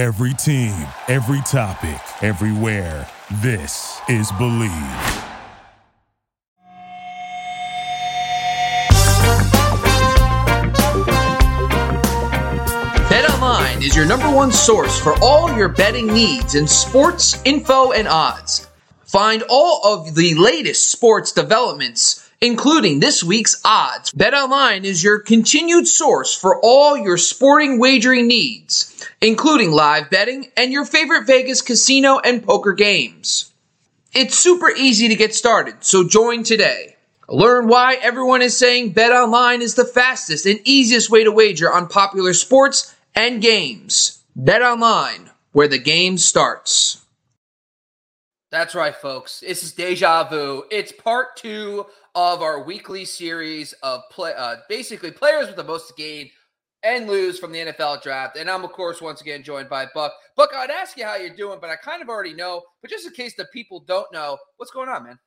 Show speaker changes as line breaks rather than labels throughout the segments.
Every team, every topic, everywhere. This is Bleav.
BetOnline is your number one source for all your betting needs in sports, info, and odds. Find all of the latest sports developments, including this week's odds. BetOnline is your continued source for all your sporting wagering needs, including live betting and your favorite Vegas casino and poker games. It's super easy to get started, so join today. Learn why everyone is saying BetOnline is the fastest and easiest way to wager on popular sports and games. BetOnline, where the game starts.
That's right, folks. This is Deja Vu. It's part two of our weekly series of play, uh, basically players with the most to gain and lose from the NFL draft. And I'm, of course, once again joined by Buck. Buck, I'd ask you how you're doing, but I kind of already know. But just in case the people don't know, what's going on, man?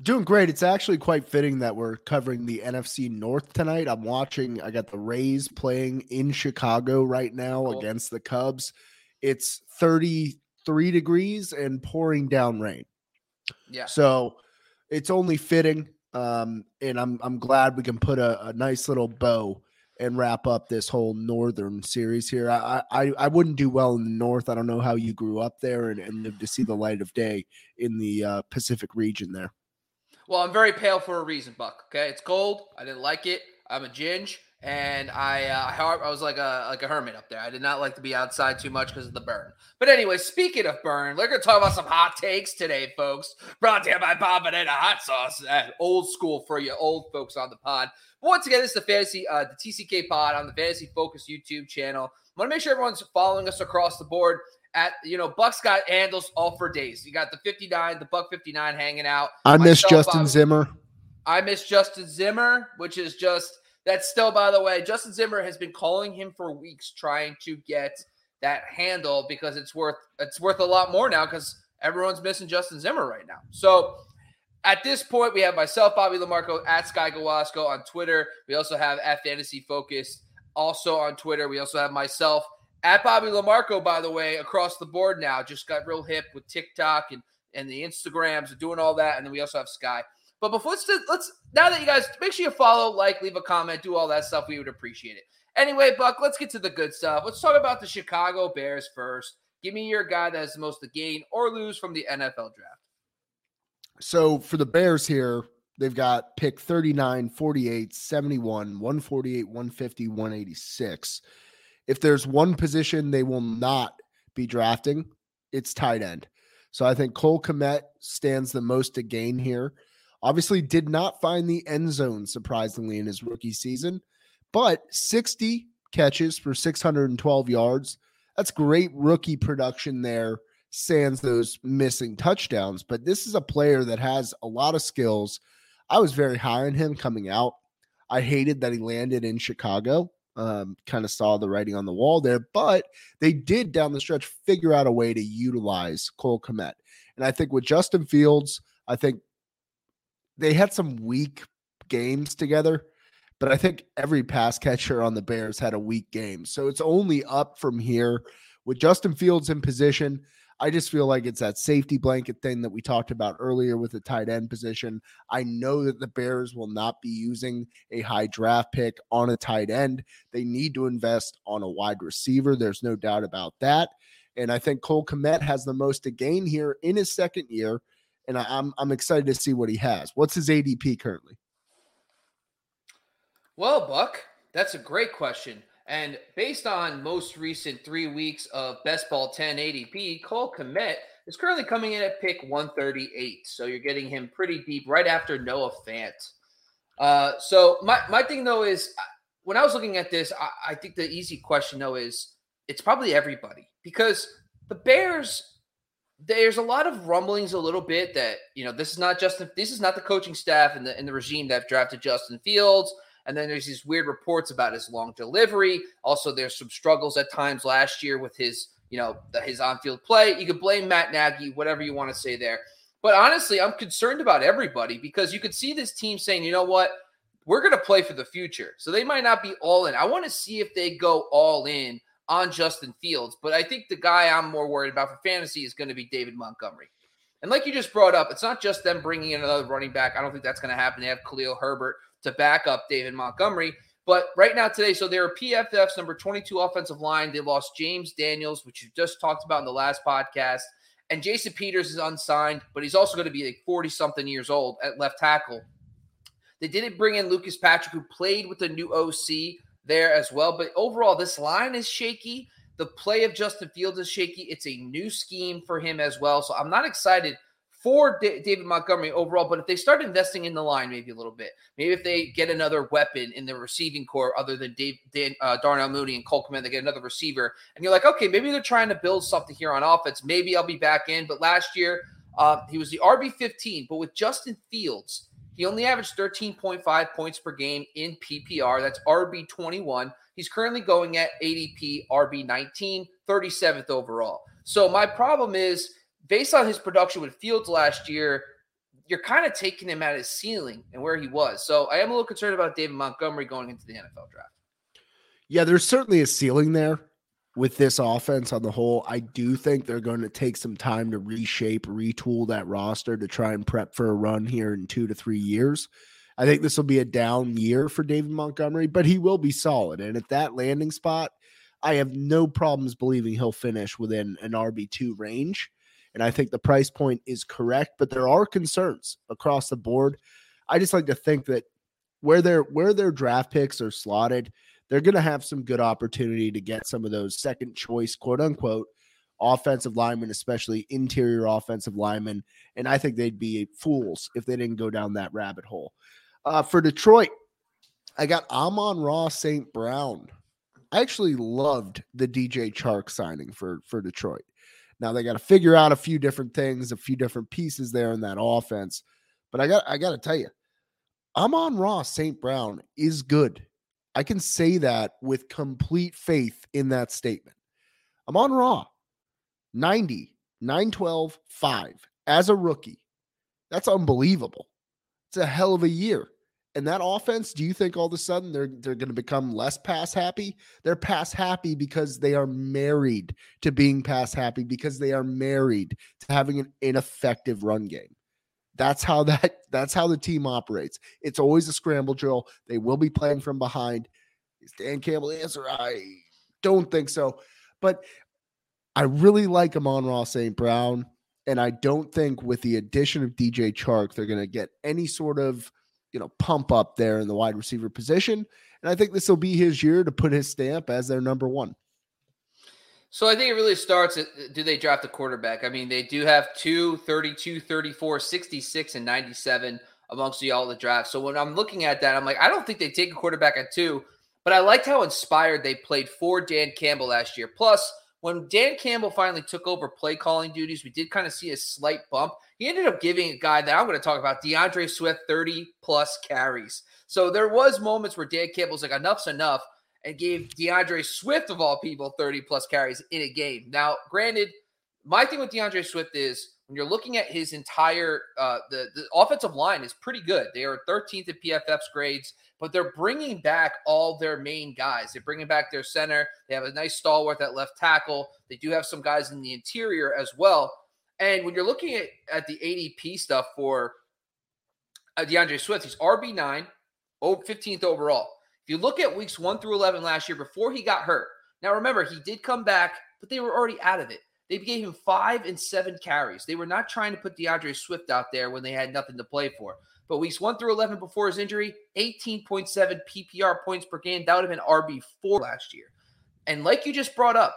Doing great. It's actually quite fitting that we're covering the NFC North tonight. I'm watching, I got the Rays playing in Chicago right now cool. against the Cubs. It's 33 degrees and pouring down rain.
Yeah.
So it's only fitting. Um, and I'm I'm glad we can put a, a nice little bow and wrap up this whole northern series here. I, I I wouldn't do well in the north. I don't know how you grew up there and, and lived to see the light of day in the uh, Pacific region there.
Well, I'm very pale for a reason, Buck. Okay, it's cold. I didn't like it. I'm a ginge, and I uh, I was like a like a hermit up there. I did not like to be outside too much because of the burn. But anyway, speaking of burn, we're gonna talk about some hot takes today, folks. Brought to you by Bob and Hot Sauce. That old school for you old folks on the pod. But once again, this is the fantasy uh, the TCK pod on the Fantasy Focus YouTube channel. I want to make sure everyone's following us across the board at you know Buck's got handles all for days. You got the 59, the Buck 59 hanging out.
I miss Justin I, Zimmer.
I miss Justin Zimmer, which is just that's still by the way, Justin Zimmer has been calling him for weeks trying to get that handle because it's worth it's worth a lot more now because everyone's missing Justin Zimmer right now. So at this point, we have myself, Bobby LaMarco, at Sky Gawasco on Twitter. We also have at Fantasy Focus also on Twitter. We also have myself at Bobby LaMarco, by the way, across the board now, just got real hip with TikTok and and the Instagrams and doing all that. And then we also have Sky. But before let's let's now that you guys make sure you follow, like, leave a comment, do all that stuff. We would appreciate it. Anyway, Buck, let's get to the good stuff. Let's talk about the Chicago Bears first. Give me your guy that has the most to gain or lose from the NFL draft.
So for the Bears here, they've got pick 39, 48, 71, 148, 150, 186 if there's one position they will not be drafting, it's tight end. So I think Cole Kmet stands the most to gain here. Obviously, did not find the end zone surprisingly in his rookie season, but 60 catches for 612 yards. That's great rookie production there. Sans those missing touchdowns, but this is a player that has a lot of skills. I was very high on him coming out. I hated that he landed in Chicago um, kind of saw the writing on the wall there, but they did down the stretch figure out a way to utilize Cole Kmet. And I think with Justin Fields, I think they had some weak games together, but I think every pass catcher on the Bears had a weak game. So it's only up from here with Justin Fields in position. I just feel like it's that safety blanket thing that we talked about earlier with the tight end position. I know that the Bears will not be using a high draft pick on a tight end. They need to invest on a wide receiver. There's no doubt about that. And I think Cole Kmet has the most to gain here in his second year. And I'm I'm excited to see what he has. What's his ADP currently?
Well, Buck, that's a great question. And based on most recent three weeks of Best Ball 10 ADP, Cole Kmet is currently coming in at pick 138. So you're getting him pretty deep right after Noah Fant. Uh, so my, my thing though is uh, when I was looking at this, I, I think the easy question though is it's probably everybody because the Bears there's a lot of rumblings a little bit that you know this is not just this is not the coaching staff and the and the regime that drafted Justin Fields. And then there's these weird reports about his long delivery. Also, there's some struggles at times last year with his, you know, his on-field play. You could blame Matt Nagy, whatever you want to say there. But honestly, I'm concerned about everybody because you could see this team saying, you know what, we're going to play for the future. So they might not be all in. I want to see if they go all in on Justin Fields. But I think the guy I'm more worried about for fantasy is going to be David Montgomery. And like you just brought up, it's not just them bringing in another running back. I don't think that's going to happen. They have Khalil Herbert to back up David Montgomery. But right now, today, so they're PFF's number 22 offensive line. They lost James Daniels, which you just talked about in the last podcast. And Jason Peters is unsigned, but he's also going to be like 40 something years old at left tackle. They didn't bring in Lucas Patrick, who played with the new OC there as well. But overall, this line is shaky. The play of Justin Fields is shaky. It's a new scheme for him as well. So I'm not excited for D- David Montgomery overall. But if they start investing in the line maybe a little bit, maybe if they get another weapon in the receiving core other than Dave, Dan, uh, Darnell Mooney and Cole Kmet, they get another receiver, and you're like, okay, maybe they're trying to build something here on offense. Maybe I'll be back in. But last year, uh, he was the RB 15. But with Justin Fields, he only averaged 13.5 points per game in PPR. That's RB 21. He's currently going at ADP RB 19, 37th overall. So my problem is based on his production with Fields last year, you're kind of taking him at his ceiling and where he was. So I am a little concerned about David Montgomery going into the NFL draft.
Yeah, there's certainly a ceiling there with this offense on the whole. I do think they're going to take some time to reshape, retool that roster to try and prep for a run here in two to three years. I think this will be a down year for David Montgomery, but he will be solid. And at that landing spot, I have no problems believing he'll finish within an RB2 range. And I think the price point is correct, but there are concerns across the board. I just like to think that where their where their draft picks are slotted, they're going to have some good opportunity to get some of those second choice, quote unquote, offensive linemen, especially interior offensive linemen. And I think they'd be fools if they didn't go down that rabbit hole. Uh, for Detroit, I got Amon-Ra St. Brown. I actually loved the DJ Chark signing for for Detroit. Now they got to figure out a few different things, a few different pieces there in that offense. But I got I got to tell you, Amon-Ra St. Brown is good. I can say that with complete faith in that statement. Amon-Ra, 90, 912, 5 as a rookie. That's unbelievable. It's a hell of a year. And that offense, do you think all of a sudden they're they're going to become less pass happy? They're pass happy because they are married to being pass happy because they are married to having an ineffective run game. That's how that that's how the team operates. It's always a scramble drill. They will be playing from behind. Is Dan Campbell answer? I don't think so. But I really like Amon-Ra St. Brown. And I don't think with the addition of DJ Chark, they're going to get any sort of you know, pump up there in the wide receiver position. And I think this will be his year to put his stamp as their number one.
So I think it really starts at uh, do they draft a quarterback? I mean, they do have two 32, 34, 66, and 97 amongst the all the draft. So when I'm looking at that, I'm like, I don't think they take a quarterback at two, but I liked how inspired they played for Dan Campbell last year. Plus, when Dan Campbell finally took over play calling duties, we did kind of see a slight bump. He ended up giving a guy that I'm going to talk about, D'Andre Swift, 30 plus carries. So there was moments where Dan Campbell's like, enough's enough, and gave D'Andre Swift of all people 30 plus carries in a game. Now, granted, my thing with DeAndre Swift is when you're looking at his entire uh, the the offensive line is pretty good. They are 13th at PFF's grades but they're bringing back all their main guys. They're bringing back their center. They have a nice stalwart at left tackle. They do have some guys in the interior as well. And when you're looking at, at the ADP stuff for uh, D'Andre Swift, he's RB9, 15th overall. If you look at weeks 1 through 11 last year before he got hurt, now remember, he did come back, but they were already out of it. They gave him five and seven carries. They were not trying to put D'Andre Swift out there when they had nothing to play for. But weeks one through 11 before his injury, 18.7 PPR points per game. That would have been RB4 last year. And like you just brought up,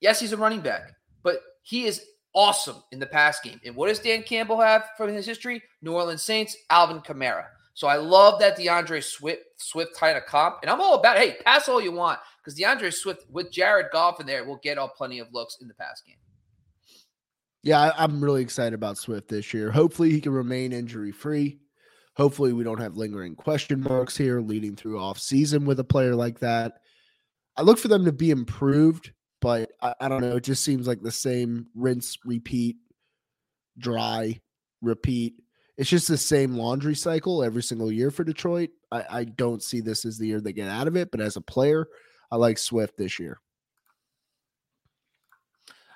yes, he's a running back, but he is awesome in the pass game. And what does Dan Campbell have from his history? New Orleans Saints, Alvin Kamara. So I love that D'Andre Swift Swift kind of comp. And I'm all about, hey, pass all you want. Because D'Andre Swift with Jared Goff in there will get all plenty of looks in the pass game.
Yeah, I'm really excited about Swift this year. Hopefully he can remain injury free. Hopefully, we don't have lingering question marks here leading through off season with a player like that. I look for them to be improved, but I, I don't know. It just seems like the same rinse, repeat, dry, repeat. It's just the same laundry cycle every single year for Detroit. I, I don't see this as the year they get out of it, but as a player, I like Swift this year.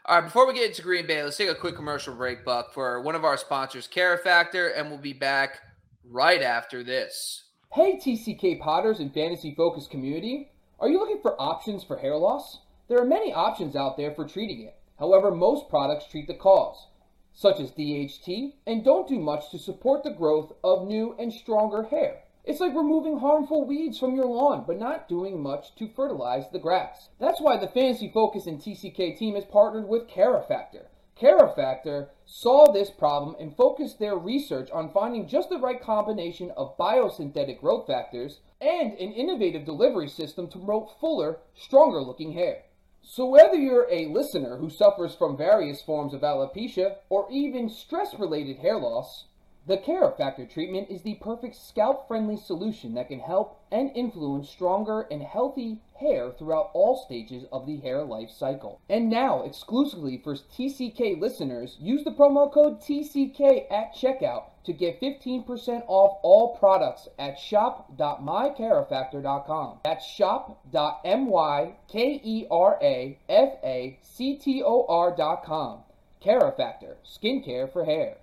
All right, before we get into Green Bay, let's take a quick commercial break, Buck, for one of our sponsors, KeraFactor, and we'll be back right after this.
Hey, TCK Potters and Fantasy Focus community. Are you looking for options for hair loss? There are many options out there for treating it. However, most products treat the cause, such as DHT, and don't do much to support the growth of new and stronger hair. It's like removing harmful weeds from your lawn, but not doing much to fertilize the grass. That's why the Fantasy Focus and TCK team has partnered with KeraFactor. KeraFactor saw this problem and focused their research on finding just the right combination of biosynthetic growth factors and an innovative delivery system to promote fuller, stronger looking hair. So, whether you're a listener who suffers from various forms of alopecia or even stress related hair loss, the KeraFactor treatment is the perfect scalp friendly solution that can help and influence stronger and healthy hair throughout all stages of the hair life cycle. And now, exclusively for TCK listeners, use the promo code TCK at checkout to get 15% off all products at shop.mykerafactor.com. That's shop.mykerafactor.com. KeraFactor, skincare for hair.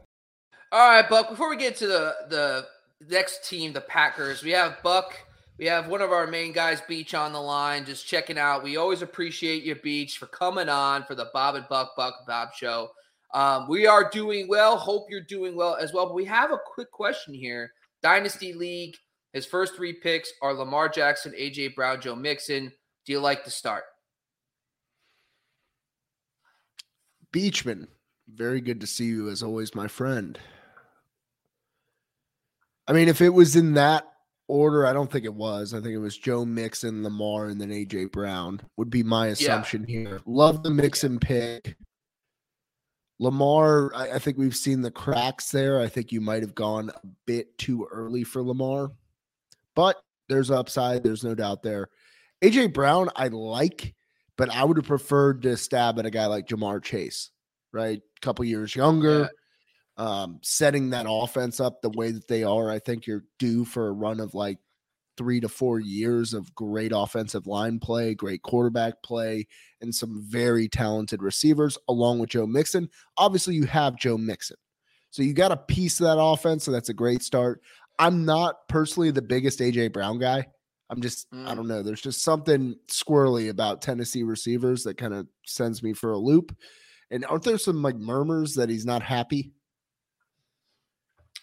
All right, Buck. Before we get to the the next team, the Packers, we have Buck. We have one of our main guys, Beach, on the line, just checking out. We always appreciate you, Beach, for coming on for the Bob and Buck Buck Bob show. Um, we are doing well. Hope you're doing well as well. But we have a quick question here. Dynasty League. His first three picks are Lamar Jackson, AJ Brown, Joe Mixon. Do you like to start?
Beachman, very good to see you as always, my friend. I mean, if it was in that order, I don't think it was. I think it was Joe Mixon, Lamar, and then AJ Brown would be my assumption yeah. here. Love the Mixon pick. Lamar, I, I, think we've seen the cracks there. I think you might have gone a bit too early for Lamar, but there's upside. There's no doubt there. AJ Brown, I like, but I would have preferred to stab at a guy like Ja'Marr Chase, right? A couple years younger. Yeah um, setting that offense up the way that they are, I think you're due for a run of like three to four years of great offensive line play, great quarterback play, and some very talented receivers, along with Joe Mixon. Obviously, you have Joe Mixon. So you got a piece of that offense. So that's a great start. I'm not personally the biggest AJ Brown guy. I'm just, mm. I don't know. There's just something squirrely about Tennessee receivers that kind of sends me for a loop. And aren't there some like murmurs that he's not happy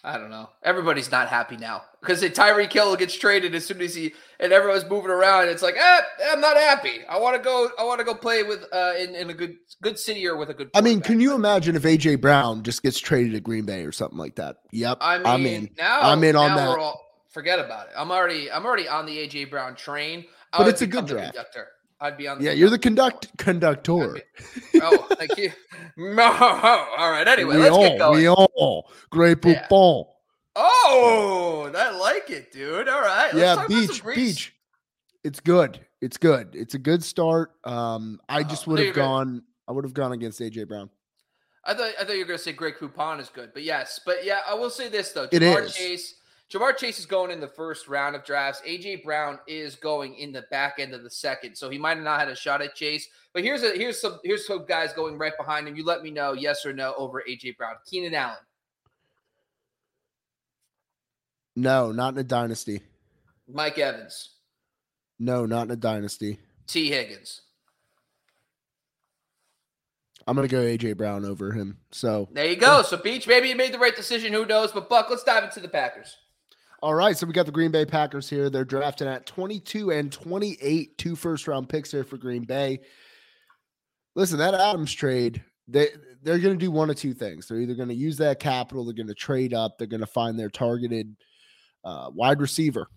I don't know. Everybody's not happy now because Tyreek Hill gets traded as soon as he and everyone's moving around. It's like, eh, I'm not happy. I want to go. I want to go play with uh, in, in a good good city or with a good.
I mean, can you imagine if AJ Brown just gets traded to Green Bay or something like that? Yep.
I mean, I'm in. Now I'm in on that. All, forget about it. I'm already I'm already on the AJ Brown train.
I but it's a good draft.
Conductor. I'd be on. The
yeah, you're the conduct conductor.
oh, thank you. No, all right. Anyway, we let's all, get going. We
all great. Yeah.
Oh, I like it, dude. All right.
yeah, beach, beach. It's good. It's good. It's a good start. Um, I just would have gone. I would have gone against AJ Brown.
I thought I thought you were going to say Grey Poupon is good, but yes, but yeah, I will say this though. Ja'Marr it is. Chase, Ja'Marr Chase is going in the first round of drafts. AJ Brown is going in the back end of the second, so he might have not had a shot at Chase. But here's a here's some here's some guys going right behind him. You let me know yes or no over AJ Brown. Keenan Allen.
No, not in a dynasty.
Mike Evans.
No, not in a dynasty.
Tee Higgins.
I'm gonna go AJ Brown over him. So
there you go. So Beach, maybe you made the right decision. Who knows? But Buck, let's dive into the Packers.
All right, so we got the Green Bay Packers here. They're drafting at 22 and 28, two first round picks here for Green Bay. Listen, that Adams trade, they they're going to do one of two things. They're either going to use that capital, they're going to trade up, they're going to find their targeted uh, wide receiver.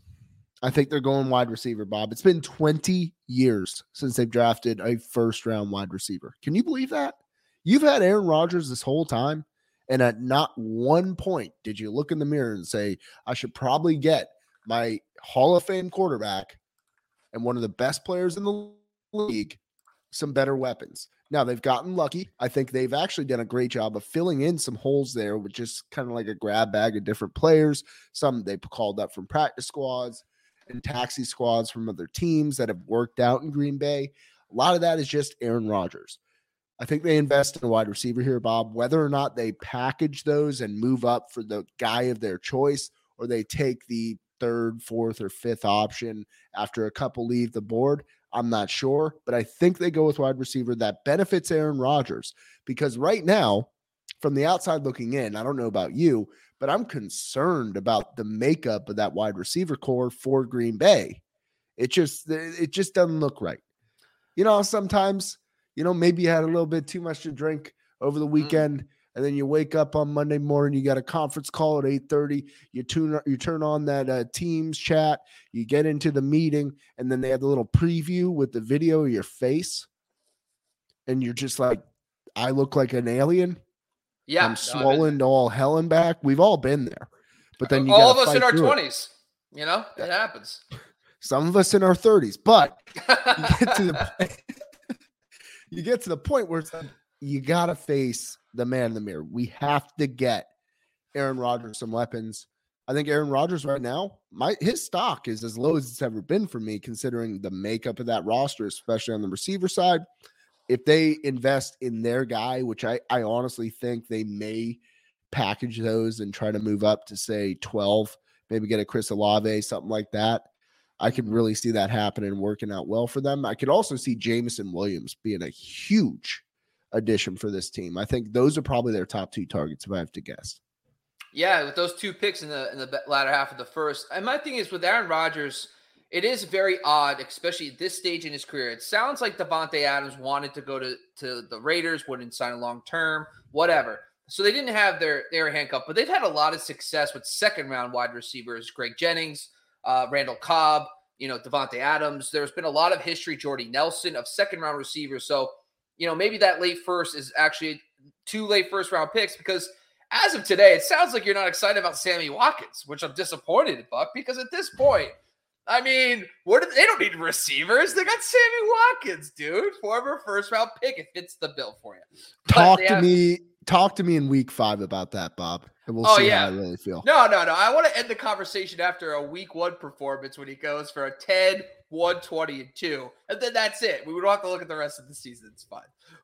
I think they're going wide receiver, Bob. It's been 20 years since they've drafted a first round wide receiver. Can you believe that? You've had Aaron Rodgers this whole time, and at not one point did you look in the mirror and say, I should probably get my Hall of Fame quarterback and one of the best players in the league some better weapons. Now they've gotten lucky. I think they've actually done a great job of filling in some holes there with just kind of like a grab bag of different players. Some they've called up from practice squads and taxi squads from other teams that have worked out in Green Bay. A lot of that is just Aaron Rodgers. I think they invest in a wide receiver here, Bob. Whether or not they package those and move up for the guy of their choice, or they take the third, fourth, or fifth option after a couple leave the board, I'm not sure. But I think they go with wide receiver that benefits Aaron Rodgers because right now, from the outside looking in, I don't know about you, but I'm concerned about the makeup of that wide receiver core for Green Bay. It just it just doesn't look right. You know, sometimes you know, maybe you had a little bit too much to drink over the mm. weekend. Mm. And then you wake up on Monday morning, you got a conference call at 8:30. You tune you turn on that uh, Teams chat, you get into the meeting, and then they have the little preview with the video of your face. And you're just like, I look like an alien.
Yeah.
I'm swollen to all hell and back. We've all been there. But then you
all of us in our 20s, it. you know, it happens.
Some of us in our 30s, but you get to the you get to the point where like, you got to face the man in the mirror. We have to get Aaron Rodgers some weapons. I think Aaron Rodgers right now, my his stock is as low as it's ever been for me, considering the makeup of that roster, especially on the receiver side. If they invest in their guy, which I, I honestly think they may package those and try to move up to say 12, maybe get a Chris Olave, something like that. I could really see that happening working out well for them. I could also see Jameson Williams being a huge addition for this team. I think those are probably their top two targets if I have to guess.
Yeah, with those two picks in the in the latter half of the first. And my thing is with Aaron Rodgers, it is very odd, especially at this stage in his career. It sounds like Davante Adams wanted to go to, to the Raiders, wouldn't sign a long term, whatever. So they didn't have their their handcuff, but they've had a lot of success with second round wide receivers, Greg Jennings, uh, Randall Cobb, you know, Davante Adams. There's been a lot of history, Jordy Nelson, of second round receivers. So, you know, maybe that late first is actually two late first round picks because as of today, it sounds like you're not excited about Sammy Watkins, which I'm disappointed in, Buck, because at this point, I mean, what do, they don't need receivers. They got Sammy Watkins, dude. Former first round pick. It fits the bill for you.
Talk to have, me. Talk to me in week five about that, Bob and we'll oh, see yeah. how I really feel.
No, no, no. I want to end the conversation after a week one performance when he goes for a 10, 120, and 2. And then that's it. We don't have to look at the rest of the season. It's fine.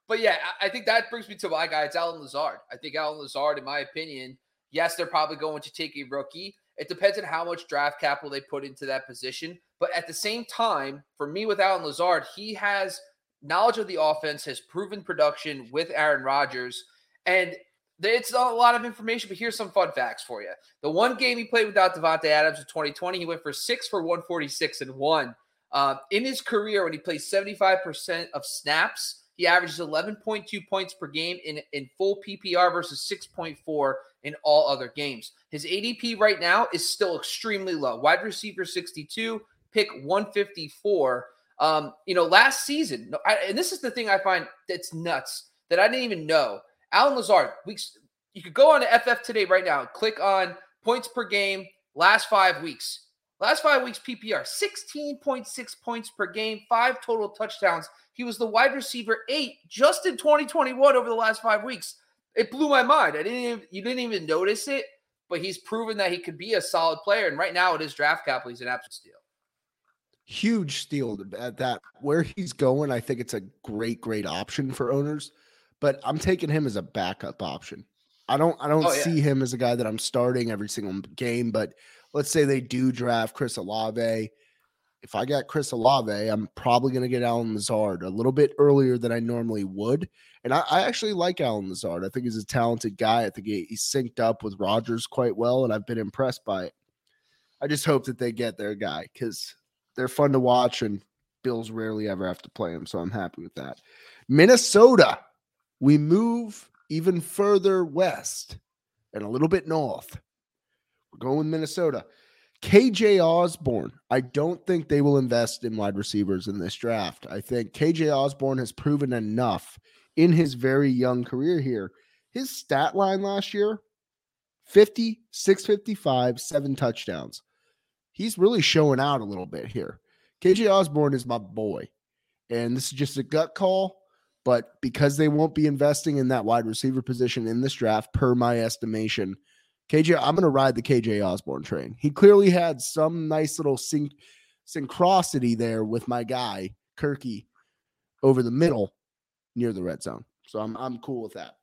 But yeah, I think that brings me to my guy. It's Allen Lazard. I think Allen Lazard, in my opinion, yes, they're probably going to take a rookie. It depends on how much draft capital they put into that position. But at the same time, for me with Allen Lazard, he has knowledge of the offense, has proven production with Aaron Rodgers. And it's a lot of information, but here's some fun facts for you. The one game he played without Davante Adams in 2020, he went for six for 146 and one. Uh, in his career, when he plays 75% of snaps, he averages 11.2 points per game in, in full PPR versus 6.4 in all other games. His ADP right now is still extremely low. Wide receiver 62, pick 154. Um, you know, last season, I, and this is the thing I find that's nuts that I didn't even know. Allen Lazard, weeks. You could go on to FF today right now. Click on points per game last five weeks. Last five weeks PPR, 16.6 points per game, five total touchdowns. He was the wide receiver eight just in 2021 over the last five weeks. It blew my mind. I didn't even, you didn't even notice it, but he's proven that he could be a solid player. And right now, it is draft capital. He's an absolute steal.
Huge steal at that. Where he's going, I think it's a great, great option for owners but I'm taking him as a backup option. I don't I don't oh, yeah. see him as a guy that I'm starting every single game, but let's say they do draft Chris Olave. If I got Chris Olave, I'm probably going to get Allen Lazard a little bit earlier than I normally would. And I, I, actually like Allen Lazard. I think he's a talented guy. I think he, he's synced up with Rodgers quite well, and I've been impressed by it. I just hope that they get their guy because they're fun to watch, and Bills rarely ever have to play them. So I'm happy with that. Minnesota we move even further west and a little bit north. We're going Minnesota. KJ Osborn. I don't think they will invest in wide receivers in this draft. I think KJ Osborn has proven enough in his very young career here. His stat line last year 50, 655, seven touchdowns. He's really showing out a little bit here. KJ Osborn is my boy. And this is just a gut call. But because they won't be investing in that wide receiver position in this draft, per my estimation, KJ, I'm going to ride the KJ Osborn train. He clearly had some nice little syn- synchronicity there with my guy, Kirky, over the middle near the red zone. So I'm I'm cool with that.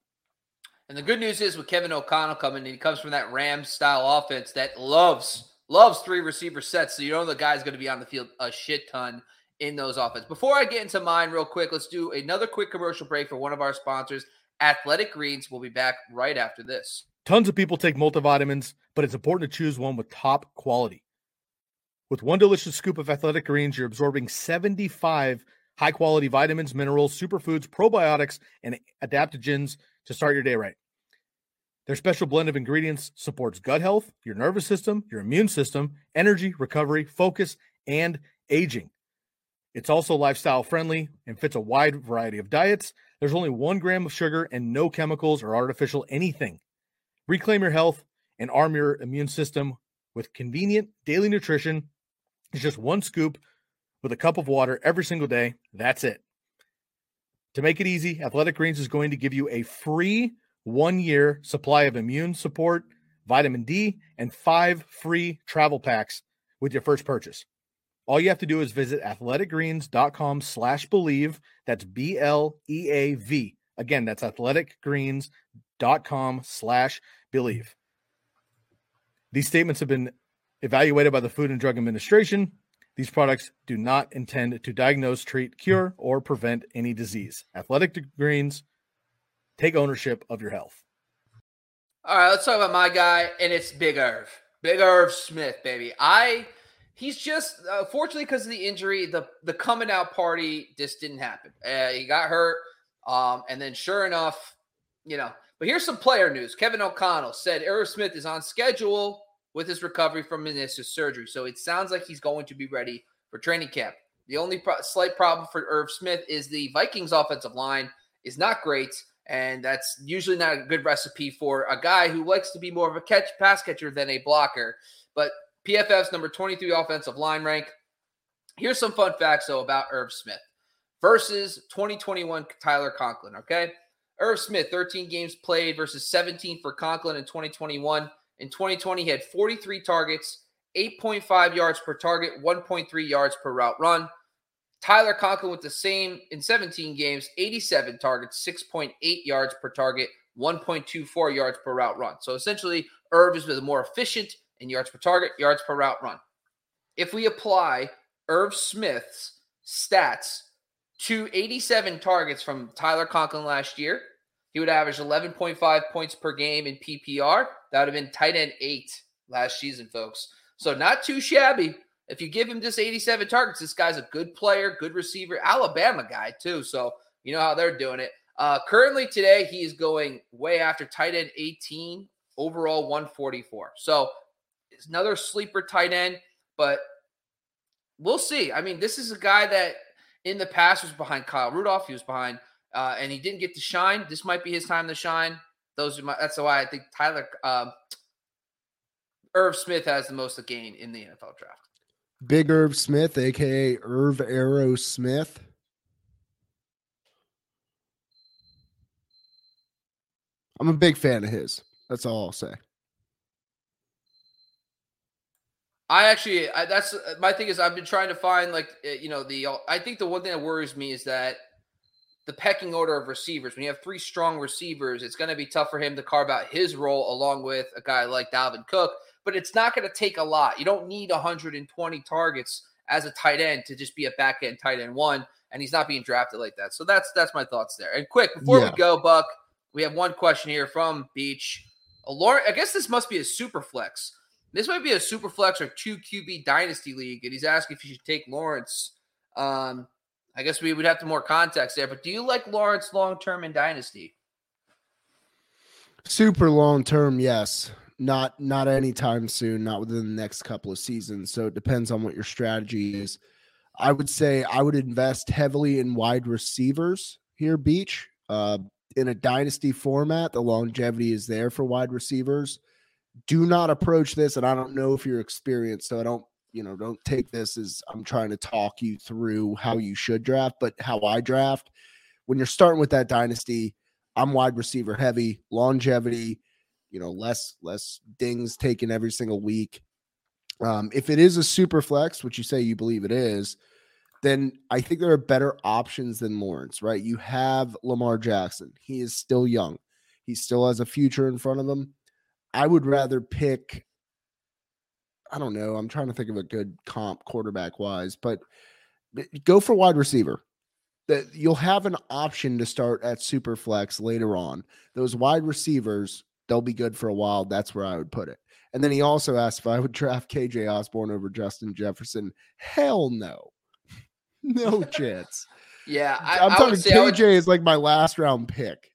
And the good news is with Kevin O'Connell coming, he comes from that Rams style offense that loves loves three receiver sets. So you know the guy's going to be on the field a shit ton in those offense. Before I get into mine, real quick, let's do another quick commercial break for one of our sponsors, Athletic Greens. We'll be back right after this.
Tons of people take multivitamins, but it's important to choose one with top quality. With one delicious scoop of Athletic Greens, you're absorbing 75 high quality vitamins, minerals, superfoods, probiotics, and adaptogens to start your day right. Their special blend of ingredients supports gut health, your nervous system, your immune system, energy, recovery, focus, and aging. It's also lifestyle friendly and fits a wide variety of diets. There's only one gram of sugar and no chemicals or artificial anything. Reclaim your health and arm your immune system with convenient daily nutrition. It's just one scoop with a cup of water every single day. That's it. To make it easy, Athletic Greens is going to give you a free one year supply of immune support, vitamin D, and five free travel packs with your first purchase. All you have to do is visit athleticgreens.com slash bleav. That's B L E A V. Again, that's athleticgreens.com slash bleav. These statements have been evaluated by the Food and Drug Administration. These products do not intend to diagnose, treat, cure, or prevent any disease. Athletic Greens, take ownership of your health.
All right, let's talk about my guy, and it's Big Irv. Big Irv Smith, baby. I he's just uh, fortunately because of the injury, the the coming out party just didn't happen. Uh, he got hurt, um, and then sure enough, you know. But here's some player news. Kevin O'Connell said Irv Smith is on schedule with his recovery from meniscus surgery, so it sounds like he's going to be ready for training camp. The only pro- slight problem for Irv Smith is the Vikings' offensive line is not great, and that's usually not a good recipe for a guy who likes to be more of a catch pass catcher than a blocker. But PFF's number 23 offensive line rank. Here's some fun facts, though, about Irv Smith versus 2021 Tyler Conklin. Okay. Irv Smith, 13 games played versus 17 for Conklin in 2021. In 2020, he had 43 targets, 8.5 yards per target, 1.3 yards per route run. Tyler Conklin with the same in 17 games, 87 targets, 6.8 yards per target, 1.24 yards per route run. So essentially, Irv is the more efficient in yards per target, yards per route run. If we apply Irv Smith's stats to 87 targets from Tyler Conklin last year, he would average 11.5 points per game in PPR. That would have been tight end eight last season, folks. So not too shabby. If you give him just 87 targets, this guy's a good player, good receiver, Alabama guy too. So you know how they're doing it. Uh, currently today, he is going way after tight end 18, overall 144. So another sleeper tight end, but we'll see. I mean, this is a guy that in the past was behind Kyle Rudolph. He was behind, uh, and he didn't get to shine. This might be his time to shine. Those are my. That's why I think Tyler um, Irv Smith has the most to gain in the NFL draft.
Big Irv Smith, aka Irv Arrow Smith. I'm a big fan of his. That's all I'll say.
I actually, I, that's uh, my thing is I've been trying to find like uh, you know the. I think the one thing that worries me is that the pecking order of receivers. When you have three strong receivers, it's going to be tough for him to carve out his role along with a guy like Dalvin Cook. But it's not going to take a lot. You don't need 120 targets as a tight end to just be a back end tight end one, and he's not being drafted like that. So that's that's my thoughts there. And quick before
Yeah.
we go, Buck, we have one question here from Beach. Lauren, I guess this must be a super flex. This might be a super flex or two QB dynasty league, and he's asking if you should take Lawrence. Um, I guess we would have to more context there. But do you like Lawrence long term in dynasty?
Super long term, yes. Not not anytime soon, not within the next couple of seasons. So it depends on what your strategy is. I would say I would invest heavily in wide receivers here, Beach. Uh, in a dynasty format, the longevity is there for wide receivers. Do not approach this, and I don't know if you're experienced, so I don't, you know, don't take this as I'm trying to talk you through how you should draft, but how I draft. When you're starting with that dynasty, I'm wide receiver heavy, longevity, you know, less less dings taken every single week. Um, if it is a super flex, which you say you believe it is, then I think there are better options than Lawrence, right? You have Lamar Jackson. He is still young. He still has a future in front of him. I would rather pick I don't know. I'm trying to think of a good comp quarterback wise, but eh, go for wide receiver. That you'll have an option to start at super flex later on. Those wide receivers, they'll be good for a while. That's where I would put it. And then he also asked if I would draft KJ Osborn over Justin Jefferson. Hell no. No chance.
yeah, I,
I'm
I
talking KJ
would-
is like my last round pick.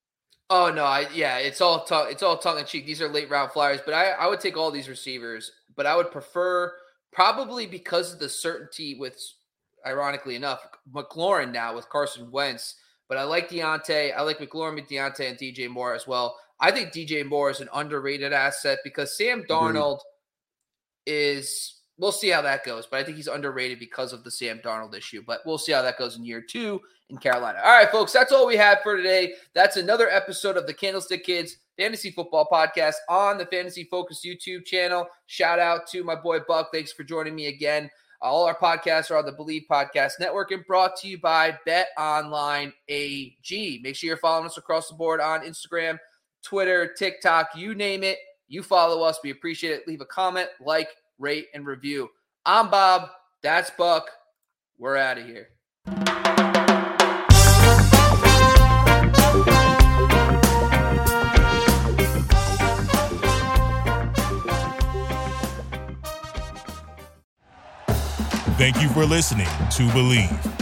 Oh no, I yeah, it's all tongue, it's all tongue in cheek. These are late round flyers, but I I would take all these receivers, but I would prefer probably because of the certainty with, ironically enough, McLaurin now with Carson Wentz. But I like Deontay. I like McLaurin with Deontay and DJ Moore as well. I think DJ Moore is an underrated asset because Sam Darnold is. We'll see how that goes, but I think he's underrated because of the Sam Darnold issue. But we'll see how that goes in year two in Carolina. All right, folks, that's all we have for today. That's another episode of the Candlestick Kids Fantasy Football Podcast on the Fantasy Focus YouTube channel. Shout out to my boy Buck. Thanks for joining me again. All our podcasts are on the Bleav Podcast Network and brought to you by Bet Online AG. Make sure you're following us across the board on Instagram, Twitter, TikTok, you name it. You follow us. We appreciate it. Leave a comment, like, rate, and review. I'm Bob. That's Buck. We're out of here.
Thank you for listening to Bleav.